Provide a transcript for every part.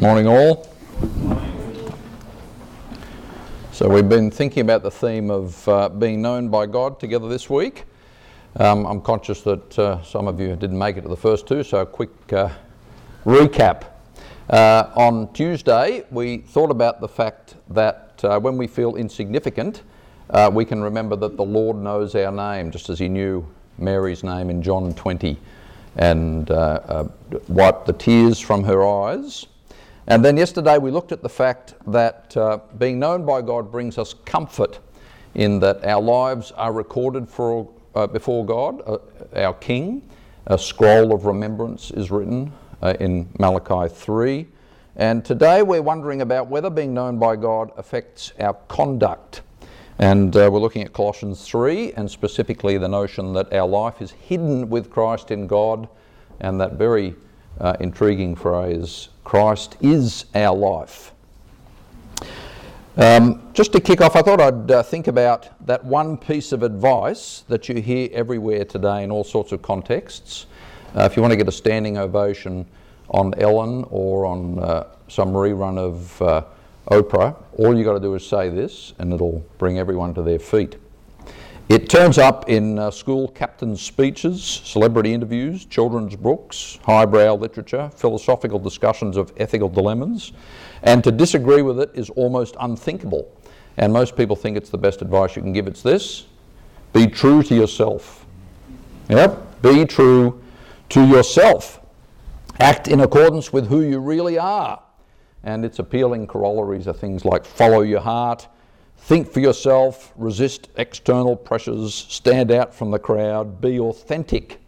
Morning, all. So, we've been thinking about the theme of uh, being known by God together this week. Um, I'm conscious that uh, some of you didn't make it to the first two, so a quick uh, recap. Uh, on Tuesday, we thought about the fact that uh, when we feel insignificant, uh, we can remember that the Lord knows our name, just as He knew Mary's name in John 20 and wiped the tears from her eyes. And then yesterday we looked at the fact that uh, being known by God brings us comfort in that our lives are recorded for, uh, before God, uh, our King. A scroll of remembrance is written uh, in Malachi 3. And today we're wondering about whether being known by God affects our conduct. And uh, we're looking at Colossians 3 and specifically the notion that our life is hidden with Christ in God and that very uh, intriguing phrase Christ is our life. Um, just to kick off, I thought I'd uh, think about that one piece of advice that you hear everywhere today in all sorts of contexts. Uh, if you want to get a standing ovation on Ellen or on uh, some rerun of uh, Oprah, all you've got to do is say this and it'll bring everyone to their feet. It turns up in uh, school captain's speeches, celebrity interviews, children's books, highbrow literature, philosophical discussions of ethical dilemmas, and to disagree with it is almost unthinkable. And most people think it's the best advice you can give. It's this be true to yourself. Yep, be true to yourself. Act in accordance with who you really are. And its appealing corollaries are things like follow your heart Think for yourself, resist external pressures, stand out from the crowd, be authentic.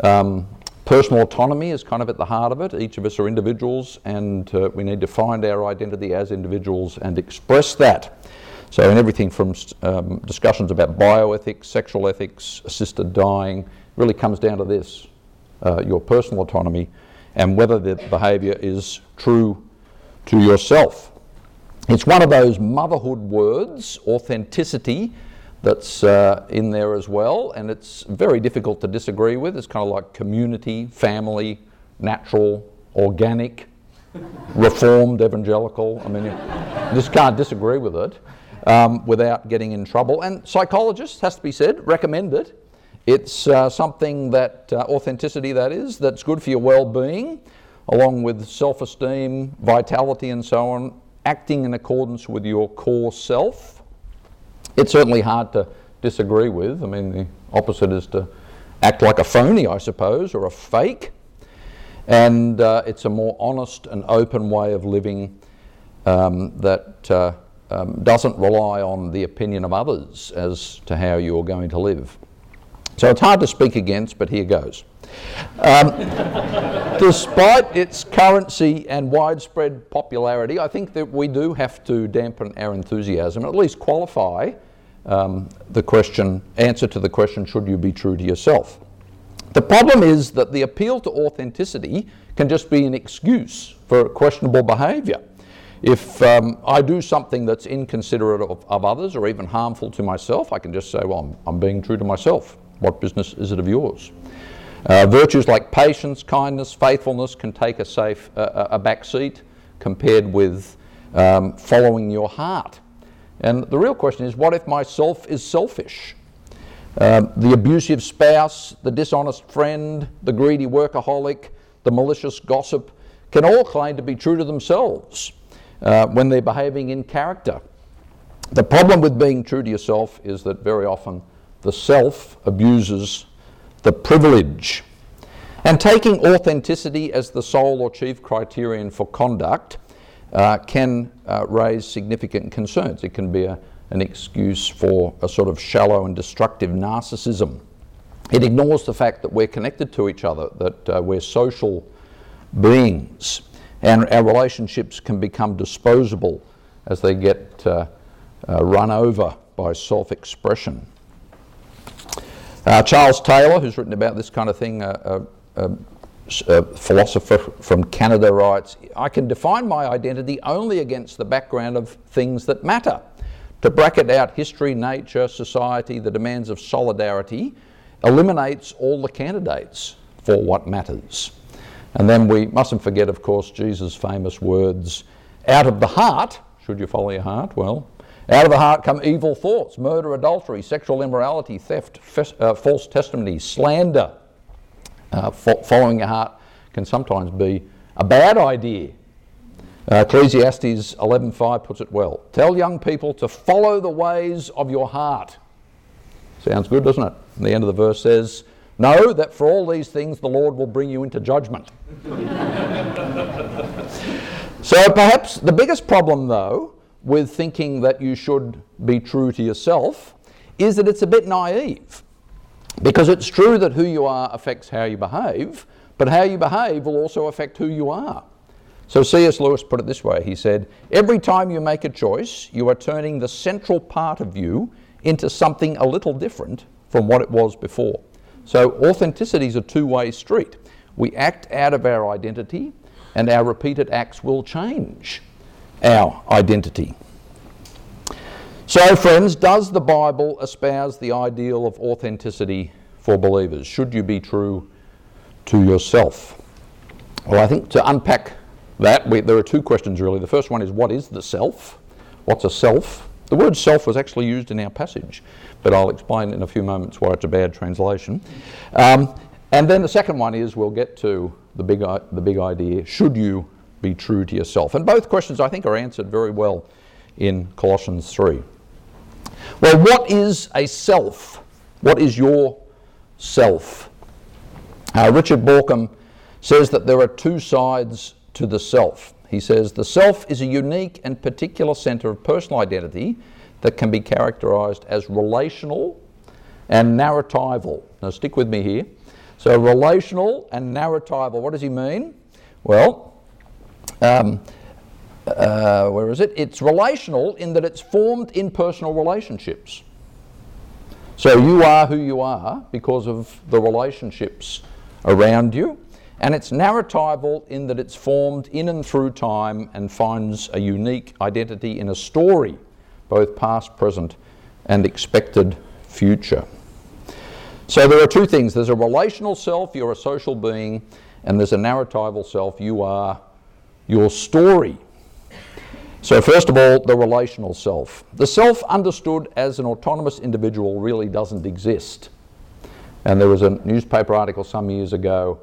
Um, personal autonomy is kind of at the heart of it. Each of us are individuals, and uh, we need to find our identity as individuals and express that. So, in everything from um, discussions about bioethics, sexual ethics, assisted dying, really comes down to this uh, your personal autonomy and whether the behaviour is true to yourself. It's one of those motherhood words, authenticity, that's uh, in there as well, and it's very difficult to disagree with. It's kind of like community, family, natural, organic, reformed, evangelical. I mean, you just can't disagree with it um, without getting in trouble. And psychologists, has to be said, recommend it. It's uh, something that, uh, authenticity that is, that's good for your well being, along with self esteem, vitality, and so on acting in accordance with your core self. It's certainly hard to disagree with. I mean, the opposite is to act like a phony, I suppose, or a fake. And uh, it's a more honest and open way of living um, that uh, um, doesn't rely on the opinion of others as to how you're going to live. So it's hard to speak against, but here goes. Um, despite its currency and widespread popularity, I think that we do have to dampen our enthusiasm, at least qualify um, the question, answer to the question, should you be true to yourself? The problem is that the appeal to authenticity can just be an excuse for questionable behaviour. If um, I do something that's inconsiderate of, of, others or even harmful to myself, I can just say, well, I'm, I'm being true to myself. What business is it of yours? Uh, virtues like patience, kindness, faithfulness can take a safe uh, a back seat compared with um, following your heart. And the real question is, what if my self is selfish? Um, the abusive spouse, the dishonest friend, the greedy workaholic, the malicious gossip can all claim to be true to themselves uh, when they're behaving in character. The problem with being true to yourself is that very often the self abuses the privilege. And taking authenticity as the sole or chief criterion for conduct uh, can uh, raise significant concerns. It can be a, an excuse for a sort of shallow and destructive narcissism. It ignores the fact that we're connected to each other, that uh, we're social beings, and our relationships can become disposable as they get uh, uh, run over by self expression. Uh, Charles Taylor, who's written about this kind of thing, uh, uh, a philosopher from Canada, writes I can define my identity only against the background of things that matter. To bracket out history, nature, society, the demands of solidarity eliminates all the candidates for what matters. And then we mustn't forget, of course, Jesus' famous words out of the heart, should you follow your heart? Well, out of the heart come evil thoughts, murder, adultery, sexual immorality, theft, uh, false testimony, slander. Uh, fo- following your heart can sometimes be a bad idea. Uh, Ecclesiastes 11.5 puts it well. Tell young people to follow the ways of your heart. Sounds good, doesn't it? And the end of the verse says, Know that for all these things the Lord will bring you into judgment. so perhaps the biggest problem, though, with thinking that you should be true to yourself is that it's a bit naive. Because it's true that who you are affects how you behave, but how you behave will also affect who you are. So C.S. Lewis put it this way he said, Every time you make a choice, you are turning the central part of you into something a little different from what it was before. So authenticity is a two way street. We act out of our identity, and our repeated acts will change our identity. So, friends, does the Bible espouse the ideal of authenticity for believers? Should you be true to yourself? Well, I think to unpack that, we, there are two questions really. The first one is what is the self? What's a self? The word self was actually used in our passage, but I'll explain in a few moments why it's a bad translation. Um, and then the second one is we'll get to the big, the big idea should you be true to yourself? And both questions I think are answered very well in Colossians 3. Well, what is a self? What is your self? Uh, Richard Bauckham says that there are two sides to the self. He says the self is a unique and particular centre of personal identity that can be characterised as relational and narratival. Now, stick with me here. So, relational and narratival, what does he mean? Well, um, uh, where is it? It's relational in that it's formed in personal relationships. So, you are who you are because of the relationships around you. And it's narratival in that it's formed in and through time and finds a unique identity in a story, both past, present, and expected future. So there are two things there's a relational self, you're a social being, and there's a narratival self, you are your story. So, first of all, the relational self. The self understood as an autonomous individual really doesn't exist. And there was a newspaper article some years ago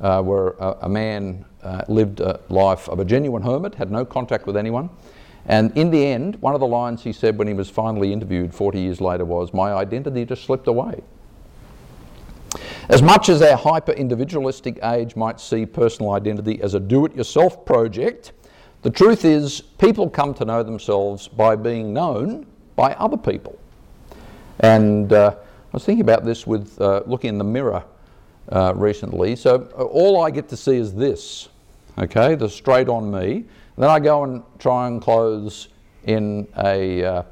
uh, where a, a man uh, lived a life of a genuine hermit, had no contact with anyone. And in the end, one of the lines he said when he was finally interviewed 40 years later was, My identity just slipped away. As much as our hyper individualistic age might see personal identity as a do it yourself project, the truth is people come to know themselves by being known by other people. And uh, I was thinking about this with uh, looking in the mirror uh, recently. So uh, all I get to see is this, okay, the straight on me. Then I go and try and clothes in a, uh,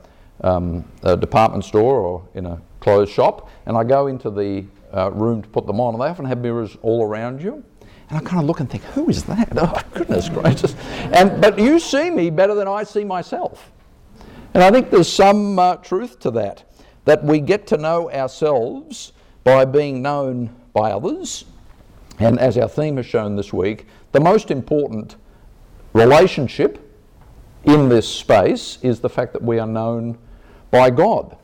um, a, department store or in a clothes shop, and I go into the uh, room to put them on, and they often have mirrors all around you. And I kind of look and think, who is that? Oh, goodness gracious. And, but you see me better than I see myself. And I think there's some uh, truth to that, that we get to know ourselves by being known by others. And as our theme has shown this week, the most important relationship in this space is the fact that we are known by God.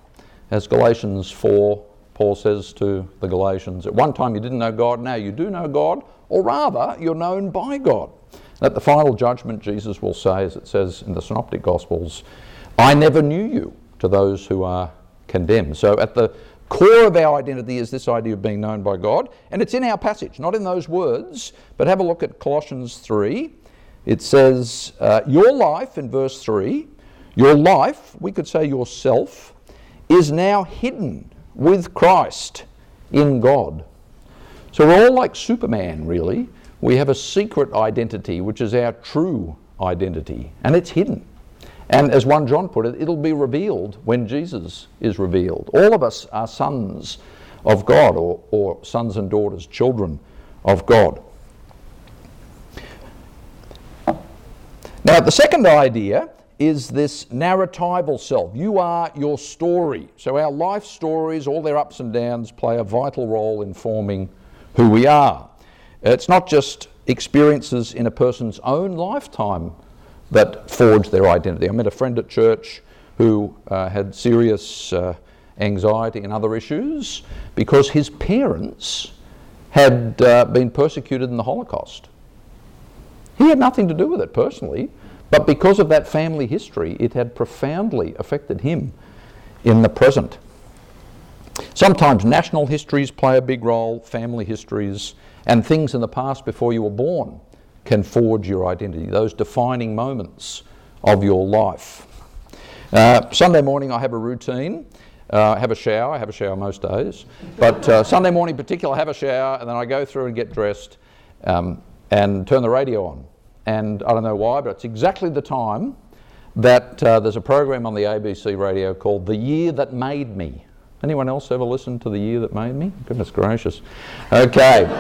As Galatians 4, Paul says to the Galatians, at one time you didn't know God, now you do know God, or rather, you're known by God. At the final judgment, Jesus will say, as it says in the Synoptic Gospels, I never knew you to those who are condemned. So at the core of our identity is this idea of being known by God, and it's in our passage, not in those words, but have a look at Colossians 3. It says, uh, Your life, in verse 3, your life, we could say yourself, is now hidden with Christ in God. So we're all like Superman, really. We have a secret identity, which is our true identity, and it's hidden. And as 1 John put it, it'll be revealed when Jesus is revealed. All of us are sons of God, or, or sons and daughters, children of God. Now, the second idea is this narratival self. You are your story. So, our life stories, all their ups and downs, play a vital role in forming who we are. It's not just experiences in a person's own lifetime that forge their identity. I met a friend at church who uh, had serious uh, anxiety and other issues because his parents had uh, been persecuted in the Holocaust. He had nothing to do with it personally, but because of that family history, it had profoundly affected him in the present. Sometimes national histories play a big role, family histories, and things in the past before you were born can forge your identity, those defining moments of your life. Uh, Sunday morning, I have a routine. Uh, I have a shower. I have a shower most days. But uh, Sunday morning in particular, I have a shower and then I go through and get dressed um, and turn the radio on. And I don't know why, but it's exactly the time that uh, there's a program on the ABC radio called The Year That Made Me. Anyone else ever listened to The Year That Made Me? Goodness gracious. Okay.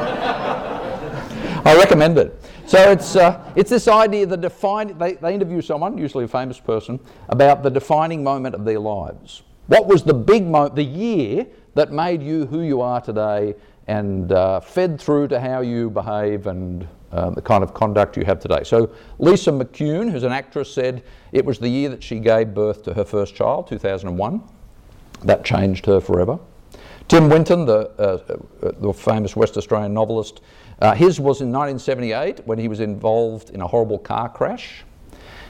I recommend it. So it's, uh, it's this idea, the define, they, they interview someone, usually a famous person, about the defining moment of their lives. What was the big moment, the year that made you who you are today and uh, fed through to how you behave and uh, the kind of conduct you have today. So Lisa McCune, who's an actress, said it was the year that she gave birth to her first child, 2001. That changed her forever. Tim Winton, the, uh, uh the famous West Australian novelist, uh, his was in 1978 when he was involved in a horrible car crash.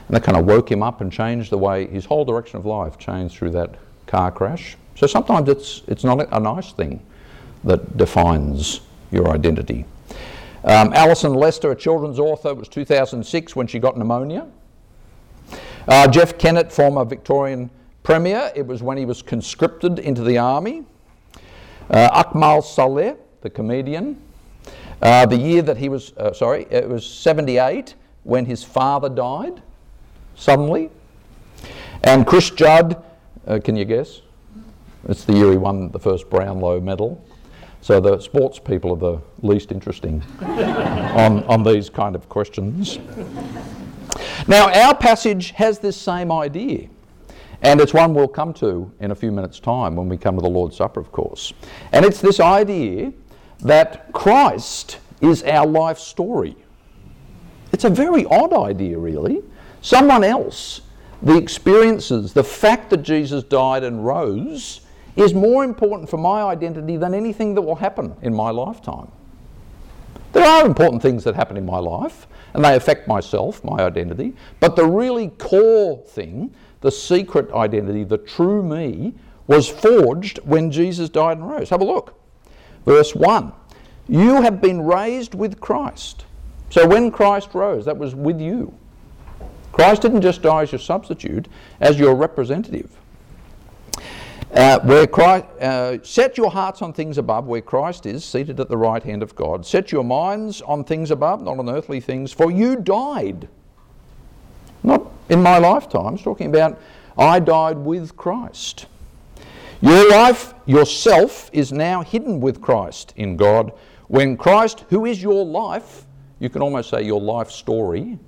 And that kind of woke him up and changed the way his whole direction of life changed through that car crash. So sometimes it's, it's not a, a nice thing that defines your identity. Um, Alison Lester, a children's author, was 2006 when she got pneumonia. Uh, Jeff Kennett, former Victorian Premier, it was when he was conscripted into the army. Uh, Akmal Saleh, the comedian, uh, the year that he was, uh, sorry, it was 78 when his father died suddenly. And Chris Judd, uh, can you guess? It's the year he won the first Brownlow medal. So the sports people are the least interesting on, on these kind of questions. Now, our passage has this same idea. And it's one we'll come to in a few minutes' time when we come to the Lord's Supper, of course. And it's this idea that Christ is our life story. It's a very odd idea, really. Someone else, the experiences, the fact that Jesus died and rose, is more important for my identity than anything that will happen in my lifetime. There are important things that happen in my life, and they affect myself, my identity, but the really core thing, the secret identity, the true me, was forged when Jesus died and rose. Have a look. Verse 1 You have been raised with Christ. So when Christ rose, that was with you. Christ didn't just die as your substitute, as your representative. Uh, where Christ, uh, set your hearts on things above, where Christ is seated at the right hand of God. Set your minds on things above, not on earthly things, for you died. Not in my lifetime. It's talking about I died with Christ. Your life, yourself, is now hidden with Christ in God. When Christ, who is your life, you can almost say your life story,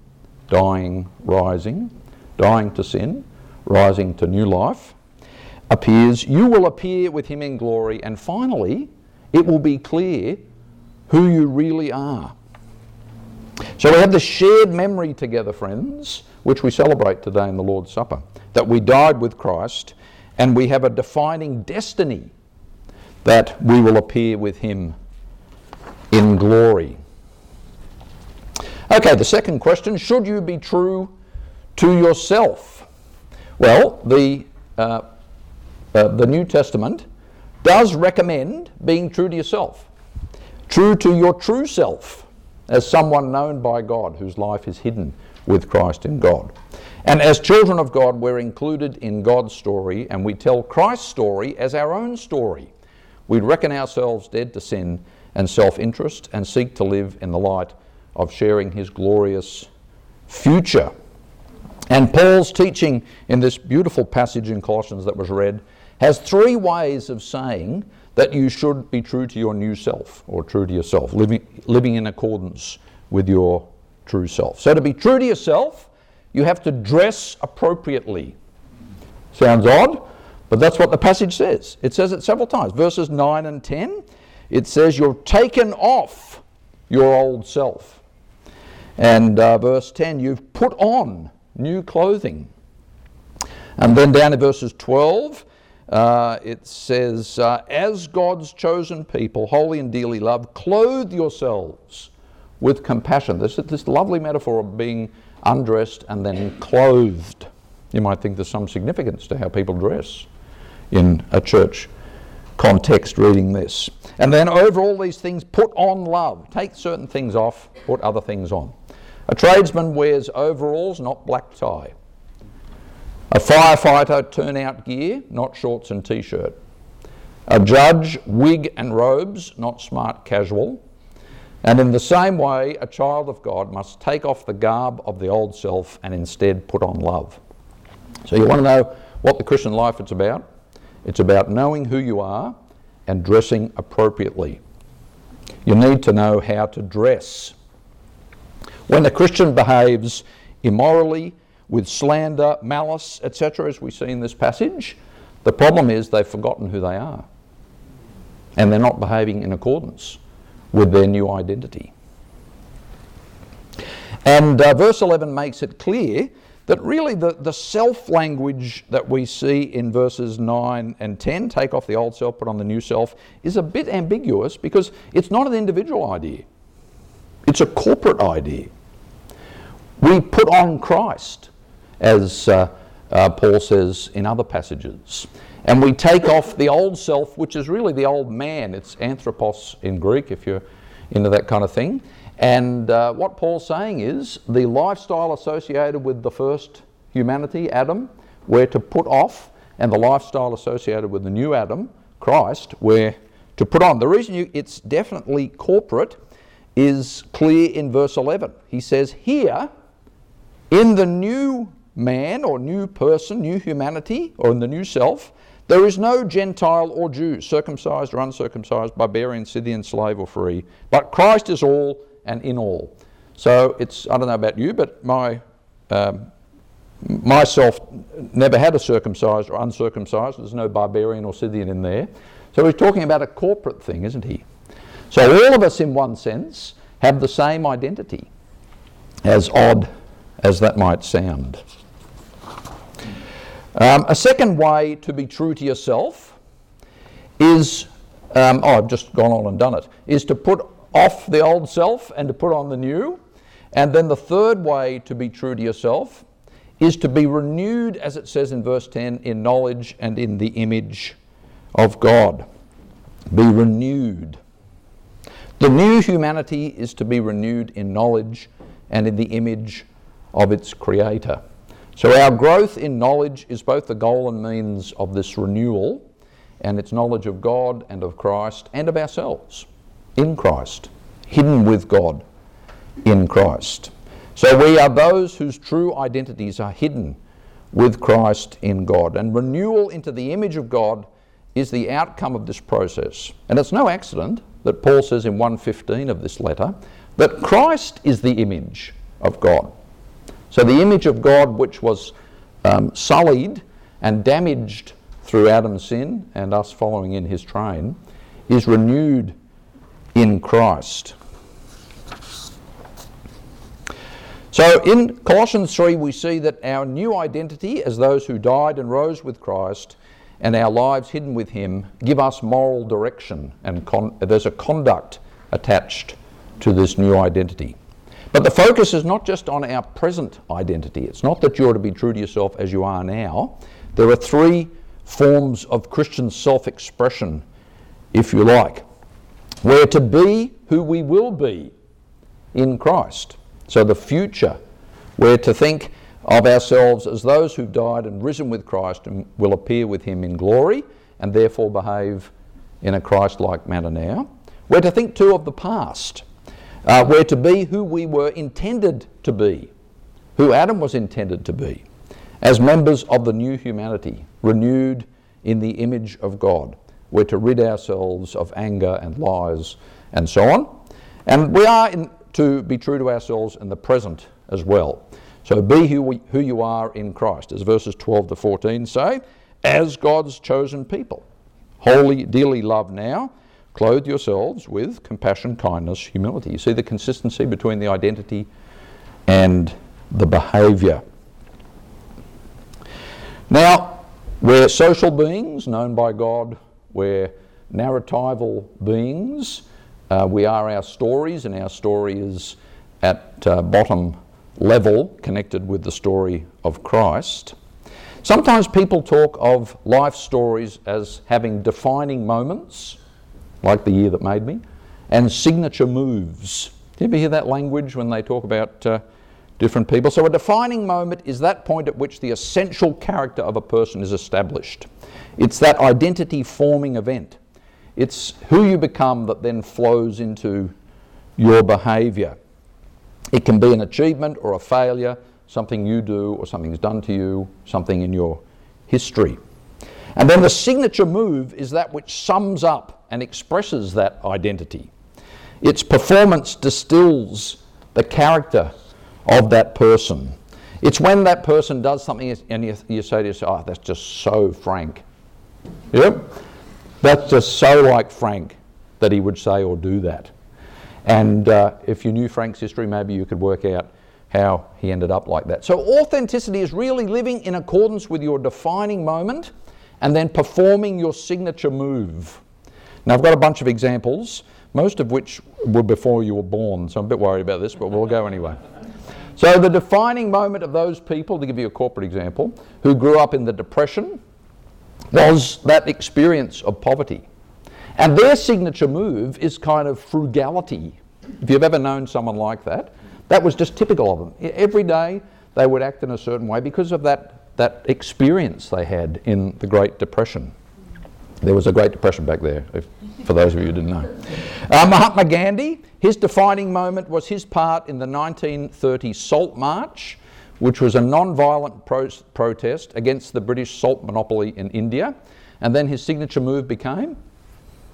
dying, rising, dying to sin, rising to new life appears, you will appear with him in glory, and finally, it will be clear who you really are. So we have the shared memory together, friends, which we celebrate today in the Lord's Supper, that we died with Christ, and we have a defining destiny that we will appear with him in glory. Okay, the second question should you be true to yourself? Well, the uh, uh, the New Testament does recommend being true to yourself, true to your true self, as someone known by God whose life is hidden with Christ in God. And as children of God, we're included in God's story and we tell Christ's story as our own story. We reckon ourselves dead to sin and self interest and seek to live in the light of sharing His glorious future. And Paul's teaching in this beautiful passage in Colossians that was read has three ways of saying that you should be true to your new self or true to yourself, living, living in accordance with your true self. So, to be true to yourself, you have to dress appropriately. Sounds odd, but that's what the passage says. It says it several times. Verses 9 and 10, it says, You're taken off your old self. And uh, verse 10, you've put on new clothing. And then down in verses 12, uh, it says, uh, As God's chosen people, holy and dearly loved, clothe yourselves with compassion. This is this lovely metaphor of being undressed and then clothed. You might think there's some significance to how people dress in a church context reading this. And then over all these things, put on love. Take certain things off, put other things on. A tradesman wears overalls, not black tie. A firefighter turnout gear, not shorts and t shirt. A judge, wig and robes, not smart casual. And in the same way, a child of God must take off the garb of the old self and instead put on love. So, you want to know what the Christian life is about? It's about knowing who you are and dressing appropriately. You need to know how to dress. When a Christian behaves immorally, with slander, malice, etc., as we see in this passage, the problem is they've forgotten who they are. And they're not behaving in accordance with their new identity. And uh, verse 11 makes it clear that really the, the self language that we see in verses 9 and 10, take off the old self, put on the new self, is a bit ambiguous because it's not an individual idea, it's a corporate idea. We put on Christ as uh, uh, Paul says in other passages. And we take off the old self, which is really the old man. It's anthropos in Greek, if you're into that kind of thing. And uh, what Paul's saying is the lifestyle associated with the first humanity, Adam, we're to put off, and the lifestyle associated with the new Adam, Christ, we're to put on. The reason you, it's definitely corporate is clear in verse 11. He says, Here, in the new man or new person, new humanity, or in the new self, there is no Gentile or Jew, circumcised or uncircumcised, barbarian, Scythian, slave or free, but Christ is all and in all. So it's, I don't know about you, but my, um, myself never had a circumcised or uncircumcised. There's no barbarian or Scythian in there. So he's talking about a corporate thing, isn't he? So all of us, in one sense, have the same identity, as odd as that might sound. Um, a second way to be true to yourself is, um, oh, I've just gone on and done it, is to put off the old self and to put on the new. And then the third way to be true to yourself is to be renewed, as it says in verse 10, in knowledge and in the image of God. Be renewed. The new humanity is to be renewed in knowledge and in the image of its Creator. So, our growth in knowledge is both the goal and means of this renewal, and it's knowledge of God and of Christ and of ourselves in Christ, hidden with God in Christ. So, we are those whose true identities are hidden with Christ in God. And renewal into the image of God is the outcome of this process. And it's no accident that Paul says in 115 of this letter that Christ is the image of God. So the image of God, which was um, sullied and damaged through Adam's sin and us following in his train, is renewed in Christ. So in Colossians 3, we see that our new identity as those who died and rose with Christ and our lives hidden with Him give us moral direction, and con- there's a conduct attached to this new identity. But the focus is not just on our present identity. It's not that you're to be true to yourself as you are now. There are three forms of Christian self expression, if you like. We're to be who we will be in Christ. So the future, we're to think of ourselves as those who've died and risen with Christ and will appear with Him in glory and therefore behave in a Christ like manner now. We're to think too of the past uh, we're to be who we were intended to be, who Adam was intended to be, as members of the new humanity, renewed in the image of God. We're to rid ourselves of anger and lies and so on. And we are in, to be true to ourselves in the present as well. So be who, we, who you are in Christ, as verses 12 to 14 say, as God's chosen people, holy, dearly loved now Clothe yourselves with compassion, kindness, humility. You see the consistency between the identity and the behaviour. Now, we're social beings known by God, we're narratival beings. Uh, we are our stories, and our story is at uh, bottom level connected with the story of Christ. Sometimes people talk of life stories as having defining moments, like the year that made me, and signature moves. Do you ever hear that language when they talk about uh, different people? So, a defining moment is that point at which the essential character of a person is established. It's that identity forming event. It's who you become that then flows into your behaviour. It can be an achievement or a failure, something you do or something's done to you, something in your history. And then the signature move is that which sums up and expresses that identity. Its performance distills the character of that person. It's when that person does something and you, you say to yourself, oh, that's just so Frank. Yep, that's just so like Frank that he would say or do that. And uh, if you knew Frank's history, maybe you could work out how he ended up like that. So, authenticity is really living in accordance with your defining moment and then performing your signature move. Now, I've got a bunch of examples, most of which were before you were born, so I'm a bit worried about this, but we'll go anyway. So, the defining moment of those people, to give you a corporate example, who grew up in the Depression, was that experience of poverty. And their signature move is kind of frugality. If you've ever known someone like that, that was just typical of them. Every day they would act in a certain way because of that, that experience they had in the Great Depression. There was a Great Depression back there, if, for those of you who didn't know. Uh, Mahatma Gandhi, his defining moment was his part in the 1930 Salt March, which was a non-violent pro- protest against the British salt monopoly in India. And then his signature move became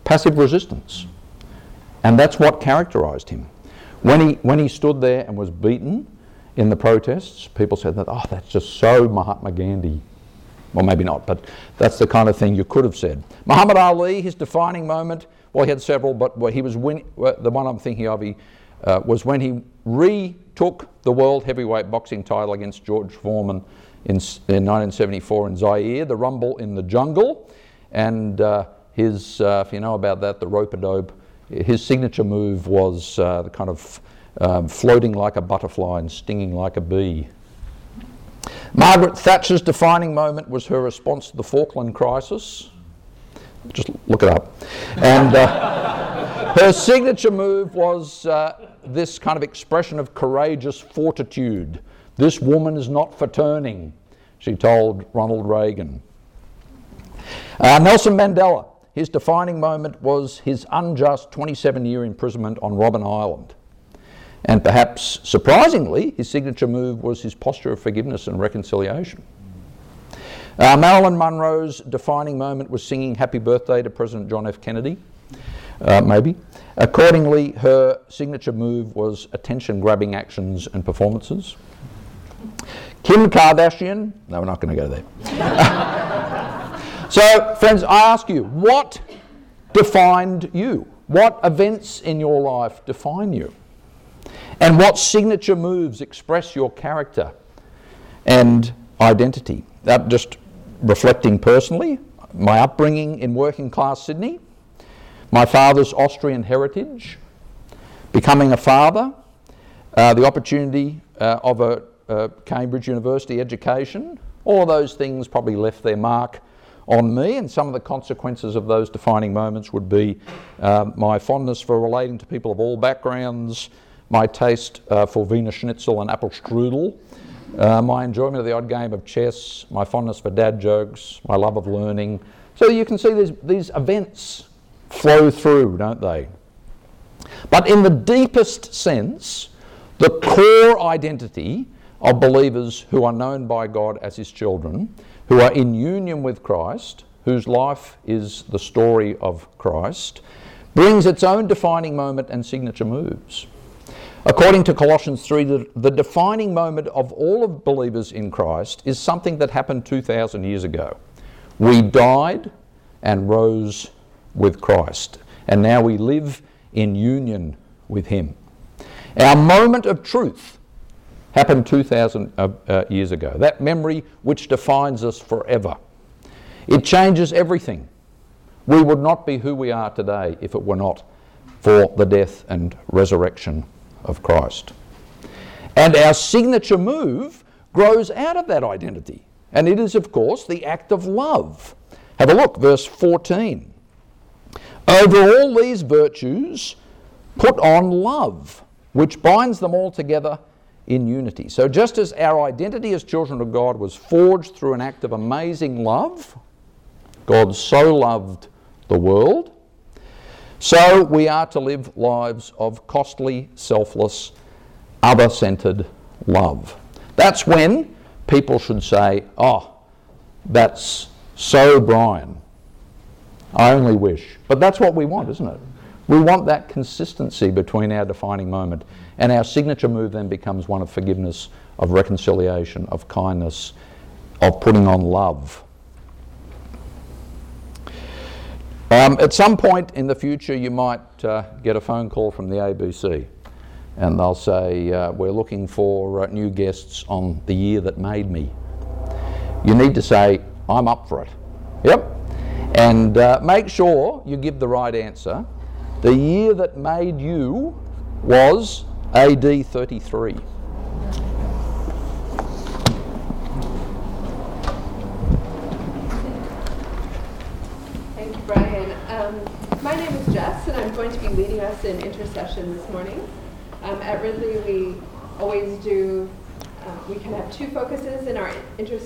passive resistance. And that's what characterised him. When he, when he stood there and was beaten in the protests, people said that, oh, that's just so Mahatma Gandhi. Well, maybe not, but that's the kind of thing you could have said. Muhammad Ali, his defining moment, well, he had several, but he was win, the one I'm thinking of he, uh, was when he retook the world heavyweight boxing title against George Foreman in, in 1974 in Zaire, the Rumble in the Jungle. And uh, his, uh, if you know about that, the rope-a-dope, his signature move was uh, the kind of um, floating like a butterfly and stinging like a bee. Margaret Thatcher's defining moment was her response to the Falkland crisis. Just look it up. And uh, her signature move was uh, this kind of expression of courageous fortitude. This woman is not for turning, she told Ronald Reagan. Uh, Nelson Mandela his defining moment was his unjust 27 year imprisonment on Robben Island. And perhaps surprisingly, his signature move was his posture of forgiveness and reconciliation. Uh, Marilyn Monroe's defining moment was singing Happy Birthday to President John F. Kennedy, uh, maybe. Accordingly, her signature move was attention grabbing actions and performances. Kim Kardashian, no, we're not going to go there. So, friends, I ask you, what defined you? What events in your life define you? And what signature moves express your character and identity? That just reflecting personally, my upbringing in working class Sydney, my father's Austrian heritage, becoming a father, uh, the opportunity uh, of a, Cambridge University education, all those things probably left their mark on me, and some of the consequences of those defining moments would be uh, my fondness for relating to people of all backgrounds, my taste uh, for Wiener Schnitzel and apple strudel, uh, my enjoyment of the odd game of chess, my fondness for dad jokes, my love of learning. So you can see these, these events flow through, don't they? But in the deepest sense, the core identity of believers who are known by God as His children who are in union with Christ, whose life is the story of Christ, brings its own defining moment and signature moves. According to Colossians 3, the, the, defining moment of all of believers in Christ is something that happened 2,000 years ago. We died and rose with Christ, and now we live in union with Him. Our moment of truth happened 2,000 uh, uh, years ago. That memory which defines us forever. It changes everything. We would not be who we are today if it were not for the death and resurrection of Christ. And our signature move grows out of that identity. And it is, of course, the act of love. Have a look, verse 14. Over all these virtues, put on love, which binds them all together in unity. So, just as our identity as children of God was forged through an act of amazing love, God so loved the world, so we are to live lives of costly, selfless, other centered love. That's when people should say, Oh, that's so Brian. I only wish. But that's what we want, isn't it? We want that consistency between our defining moment. And our signature move then becomes one of forgiveness, of reconciliation, of kindness, of putting on love. Um, at some point in the future, you might uh, get a phone call from the ABC and they'll say, uh, We're looking for uh, new guests on the year that made me. You need to say, I'm up for it. Yep. And uh, make sure you give the right answer. The year that made you was AD 33. Thank you, Brian. Um, my name is Jess, and I'm going to be leading us in intercession this morning. Um, at Ridley, we always do, uh, we can have two focuses in our intercession.